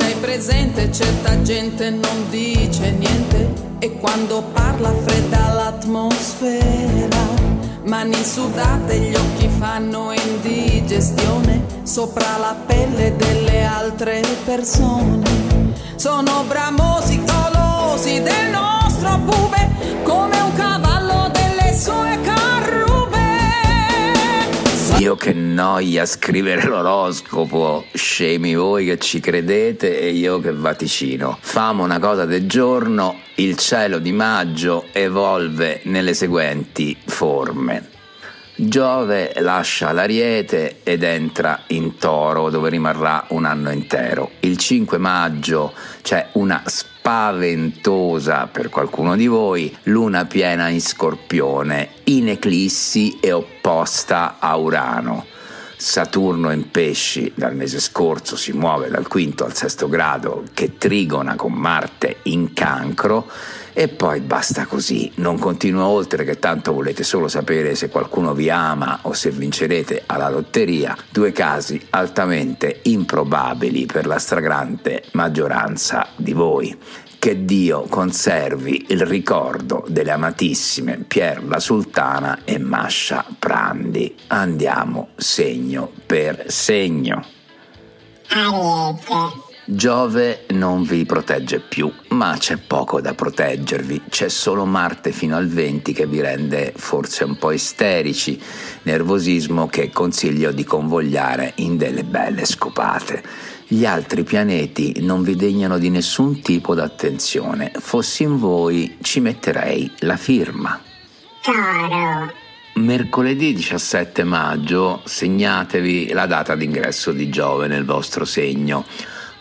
hai presente, certa gente non dice niente e quando parla fredda l'atmosfera. Mani sudate, gli occhi fanno indigestione sopra la pelle delle altre persone. Sono bramosi, golosi Dio che noia scrivere l'oroscopo, scemi voi che ci credete e io che vaticino. Famo una cosa del giorno, il cielo di maggio evolve nelle seguenti forme. Giove lascia l'Ariete ed entra in Toro dove rimarrà un anno intero. Il 5 maggio c'è una spaventosa per qualcuno di voi luna piena in Scorpione, in eclissi e opposta a Urano. Saturno in pesci dal mese scorso si muove dal quinto al sesto grado che trigona con Marte in cancro e poi basta così, non continuo oltre che tanto volete solo sapere se qualcuno vi ama o se vincerete alla lotteria, due casi altamente improbabili per la stragrande maggioranza di voi. Che Dio conservi il ricordo delle amatissime Pier la Sultana e Mascia Prandi. Andiamo segno per segno. Ariete. Giove non vi protegge più, ma c'è poco da proteggervi, c'è solo Marte fino al 20 che vi rende forse un po' isterici, nervosismo che consiglio di convogliare in delle belle scopate. Gli altri pianeti non vi degnano di nessun tipo d'attenzione, fossi in voi ci metterei la firma. Toro. Mercoledì 17 maggio segnatevi la data d'ingresso di Giove nel vostro segno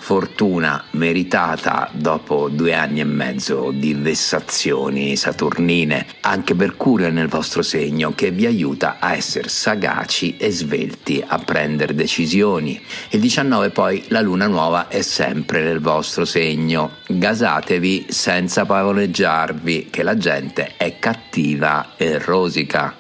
fortuna meritata dopo due anni e mezzo di vessazioni saturnine. Anche Mercurio è nel vostro segno che vi aiuta a essere sagaci e svelti a prendere decisioni. Il 19 poi la luna nuova è sempre nel vostro segno. Gasatevi senza pavoneggiarvi che la gente è cattiva e rosica.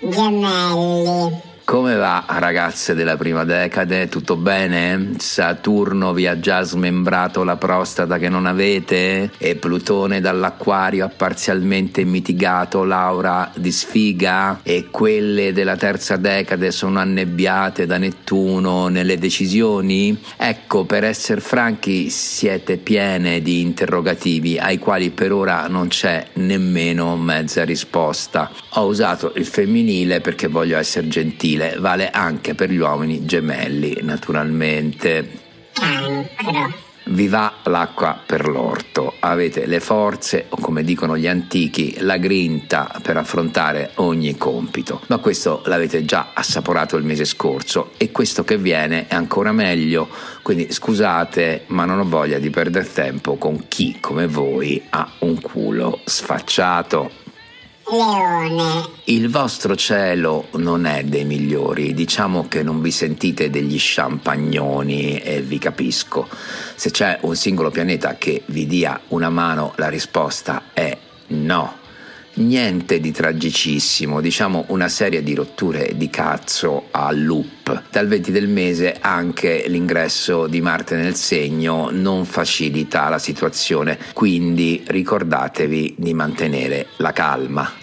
Gemelli. Come va ragazze della prima decade? Tutto bene? Saturno vi ha già smembrato la prostata che non avete? E Plutone dall'acquario ha parzialmente mitigato l'aura di sfiga? E quelle della terza decade sono annebbiate da Nettuno nelle decisioni? Ecco, per essere franchi, siete piene di interrogativi ai quali per ora non c'è nemmeno mezza risposta. Ho usato il femminile perché voglio essere gentile femminile vale anche per gli uomini gemelli, naturalmente. Vi va l'acqua per l'orto, avete le forze o come dicono gli antichi la grinta per affrontare ogni compito, ma questo l'avete già assaporato il mese scorso e questo che viene è ancora meglio, quindi scusate ma non ho voglia di perdere tempo con chi come voi ha un culo sfacciato. Leone. Il vostro cielo non è dei migliori, diciamo che non vi sentite degli champagnoni e vi capisco. Se c'è un singolo pianeta che vi dia una mano, la risposta è no. Niente di tragicissimo, diciamo una serie di rotture di cazzo a loop. Dal 20 del mese anche l'ingresso di Marte nel segno non facilita la situazione, quindi ricordatevi di mantenere la calma.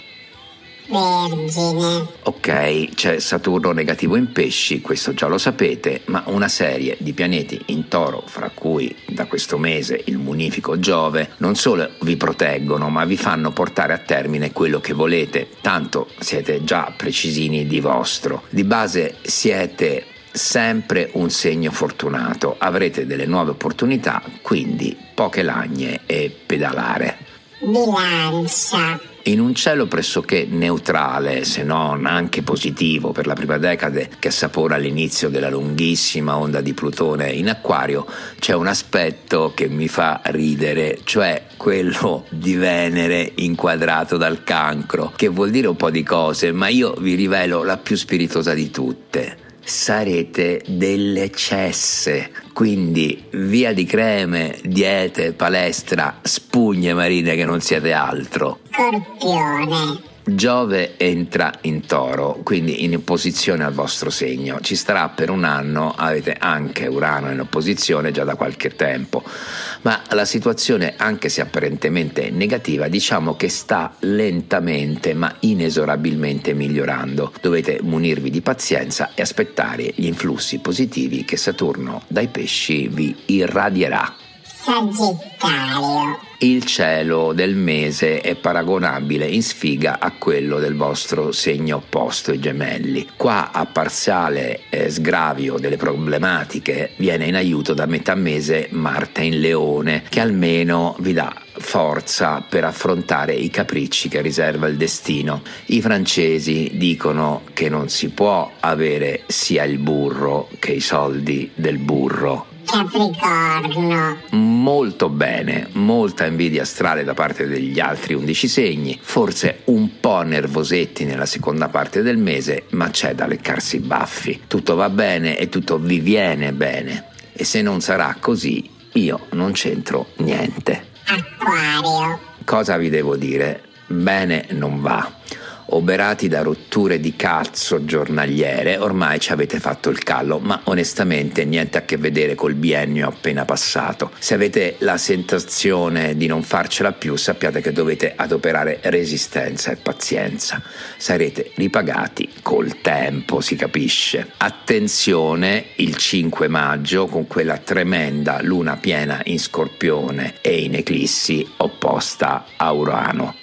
Vergine. Ok, c'è Saturno negativo in pesci, questo già lo sapete, ma una serie di pianeti in toro, fra cui da questo mese il munifico Giove, non solo vi proteggono, ma vi fanno portare a termine quello che volete, tanto siete già precisini di vostro. Di base siete sempre un segno fortunato, avrete delle nuove opportunità, quindi poche lagne e pedalare. Bilancia. In un cielo pressoché neutrale, se non anche positivo per la prima decade che assapora l'inizio della lunghissima onda di Plutone in acquario, c'è un aspetto che mi fa ridere, cioè quello di Venere inquadrato dal cancro, che vuol dire un po' di cose, ma io vi rivelo la più spiritosa di tutte sarete delle cesse. Quindi via di creme, diete, palestra, spugne marine che non siete altro. Scorpione. Giove entra in toro, quindi in opposizione al vostro segno. Ci starà per un anno, avete anche Urano in opposizione già da qualche tempo, ma la situazione, anche se apparentemente negativa, diciamo che sta lentamente ma inesorabilmente migliorando. Dovete munirvi di pazienza e aspettare gli influssi positivi che Saturno dai pesci vi irradierà. Sagittario. Il cielo del mese è paragonabile in sfiga a quello del vostro segno opposto, i gemelli. Qua a parziale eh, sgravio delle problematiche viene in aiuto da metà mese Marte in leone, che almeno vi dà forza per affrontare i capricci che riserva il destino. I francesi dicono che non si può avere sia il burro che i soldi del burro. Capricorno. Molto bene, molta invidia astrale da parte degli altri 11 segni, forse un po' nervosetti nella seconda parte del mese, ma c'è da leccarsi i baffi. Tutto va bene e tutto vi viene bene. E se non sarà così, io non c'entro niente. Acquario. Cosa vi devo dire? Bene non va oberati da rotture di cazzo giornaliere, ormai ci avete fatto il callo, ma onestamente niente a che vedere col biennio appena passato. Se avete la sensazione di non farcela più, sappiate che dovete adoperare resistenza e pazienza. Sarete ripagati col tempo, si capisce. Attenzione il 5 maggio con quella tremenda luna piena in Scorpione e in eclissi opposta a Urano.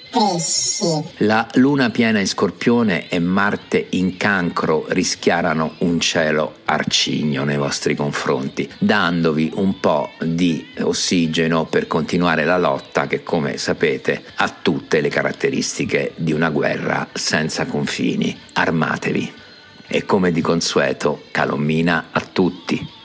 La luna piena in scorpione e Marte in cancro rischiarano un cielo arcigno nei vostri confronti, dandovi un po' di ossigeno per continuare la lotta che, come sapete, ha tutte le caratteristiche di una guerra senza confini. Armatevi. E come di consueto, calommina a tutti.